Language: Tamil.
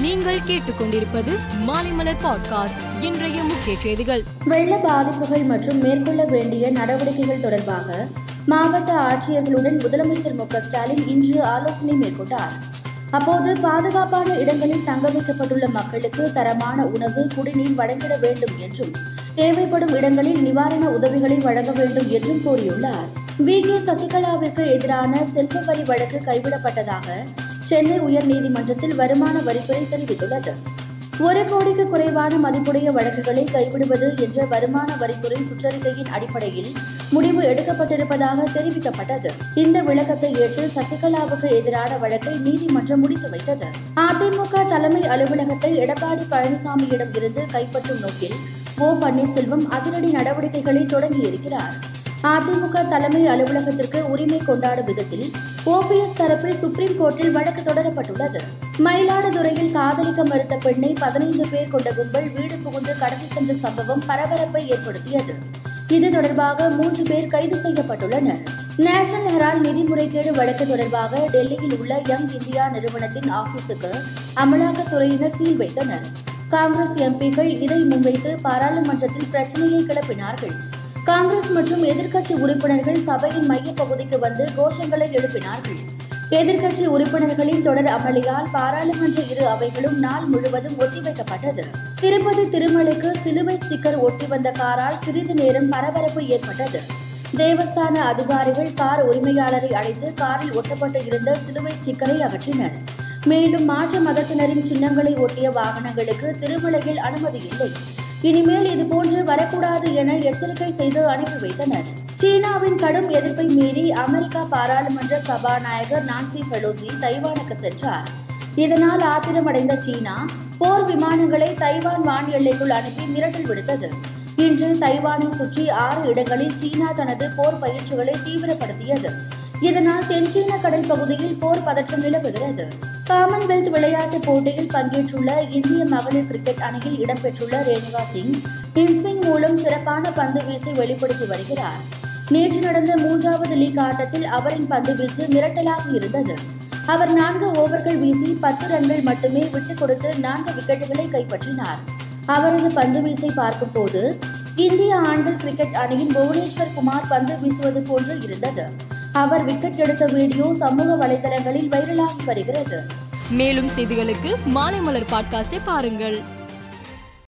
நீங்கள் கேட்டுக்கொண்டிருப்பது மாலைமலர் பாட்காஸ்ட் இன்றைய முக்கிய செய்திகள். வெள்ள பாதிப்புகள் மற்றும் மேற்கொள்ள வேண்டிய நடவடிக்கைகள் தொடர்பாக மாவட்ட ஆட்சியர்களுடன் முதலமைச்சர் மு ஸ்டாலின் இன்று ஆலோசனை மேற்கொண்டார். அப்போது பாதுகாப்பான இடங்களில் தங்க வைக்கப்பட்டுள்ள மக்களுக்கு தரமான உணவு குடிநீர் வழங்கிட வேண்டும் என்றும் தேவைப்படும் இடங்களில் நிவாரண உதவிகளை வழங்க வேண்டும் என்றும் கூறியுள்ளார் வி. கே. சசிகலாவிற்கு எதிரான செல்வ வரி வழக்கு கைவிடப்பட்டதாக சென்னை உயர்நீதிமன்றத்தில் வருமான வரித்துறை தெரிவித்துள்ளது. ஒரு கோடிக்கு குறைவான மதிப்புடைய வழக்குகளை கைவிடுவது என்ற வருமான வரித்துறை சுற்றறிக்கையின் அடிப்படையில் முடிவு எடுக்கப்பட்டிருப்பதாக தெரிவிக்கப்பட்டது. இந்த விளக்கத்தை ஏற்று சசிகலாவுக்கு எதிரான வழக்கை நீதிமன்றம் முடித்து வைத்தது. அதிமுக தலைமை அலுவலகத்தை எடப்பாடி பழனிசாமியிடம் இருந்து கைப்பற்றும் நோக்கில் ஓ பன்னீர்செல்வம் அதிரடி நடவடிக்கைகளை தொடங்கியிருக்கிறார். அதிமுக தலைமை அலுவலகத்திற்கு உரிமை கொண்டாடும் விதத்தில் ஓபிஎஸ் தரப்பில் சுப்ரீம் கோர்ட்டில் வழக்கு தொடரப்பட்டுள்ளது. மயிலாடுதுறையில் காதலிக்க மறுத்த பெண்ணை பதினைந்து பேர் கொண்ட கும்பல் வீடு புகுந்து கடத்தி சென்ற சம்பவம் பரபரப்பை ஏற்படுத்தியது. இது தொடர்பாக மூன்று பேர் கைது செய்யப்பட்டுள்ளனர். நேஷனல் ஹெரால்ட் நிதி முறைகேடு வழக்கு தொடர்பாக டெல்லியில் உள்ள யங் இந்தியா நிறுவனத்தின் ஆபீஸுக்கு அமலாக்கத்துறையினர் சீல் வைத்தனர். காங்கிரஸ் எம்பிக்கள் இதை முன்வைத்து பாராளுமன்றத்தில் பிரச்சனையை கிளப்பினார்கள். காங்கிரஸ் மற்றும் எதிர்க்கட்சி உறுப்பினர்கள் சபையின் மையப்பகுதிக்கு வந்து கோஷங்களை எழுப்பினார்கள். எதிர்க்கட்சி உறுப்பினர்களின் தொடர் அமளியால் பாராளுமன்ற இரு அவைகளும் நாள் முழுவதும் ஒத்திவைக்கப்பட்டது. திருப்பதி திருமலைக்கு சிலுவை ஸ்டிக்கர் ஒட்டி வந்த காரால் சிறிது நேரம் பரபரப்பு ஏற்பட்டது. தேவஸ்தான அதிகாரிகள் கார் உரிமையாளரை அழைத்து காரில் ஒட்டப்பட்டு இருந்த சிலுவை ஸ்டிக்கரை அகற்றினர். மேலும் மாற்று மதத்தினரின் சின்னங்களை ஒட்டிய வாகனங்களுக்கு திருமலையில் அனுமதி இல்லை. இனிமேல் இதுபோன்று வரக்கூடாது என எச்சரிக்கை செய்து அனுப்பி வைத்தனர். சீனாவின் கடும் எதிர்ப்பை மீறி அமெரிக்கா பாராளுமன்ற சபாநாயகர் நான்சி பெலோசி தைவானுக்கு சென்றார். இதனால் ஆத்திரமடைந்த சீனா போர் விமானங்களை தைவான் வான் எல்லைக்குள் அனுப்பி மிரட்டல் விடுத்தது. இன்று தைவானை சுற்றி ஆறு இடங்களில் சீனா தனது போர் பயிற்சிகளை தீவிரப்படுத்தியது. இதனால் தென்சீன கடல் பகுதியில் போர் பதற்றம் நிலவுகிறது. காமன்வெல்த் விளையாட்டுப் போட்டியில் பங்கேற்றுள்ள இந்திய மகளிர் கிரிக்கெட் அணியில் இடம்பெற்றுள்ள ரேணுகா சிங் இன்ஸ்விங் மூலம் சிறப்பான பந்து வீச்சை வெளிப்படுத்தி வருகிறார். நேற்று நடந்த மூன்றாவது லீக் ஆட்டத்தில் அவரின் பந்து வீச்சு மிரட்டலாக இருந்தது. அவர் நான்கு ஓவர்கள் வீசி பத்து ரன்கள் மட்டுமே விட்டுக் கொடுத்து நான்கு விக்கெட்டுகளை கைப்பற்றினார். அவரது பந்து வீச்சை பார்க்கும்போது இந்திய ஆண்கள் கிரிக்கெட் அணியின் புவனேஸ்வர் குமார் பந்து வீசுவது போன்று இருந்தது. அவர் விக்கெட் எடுத்த வீடியோ சமூக வலைதளங்களில் வைரலாகி வருகிறது. மேலும் செய்திகளுக்கு மாலை மலர் பாட்காஸ்டை பாருங்கள்.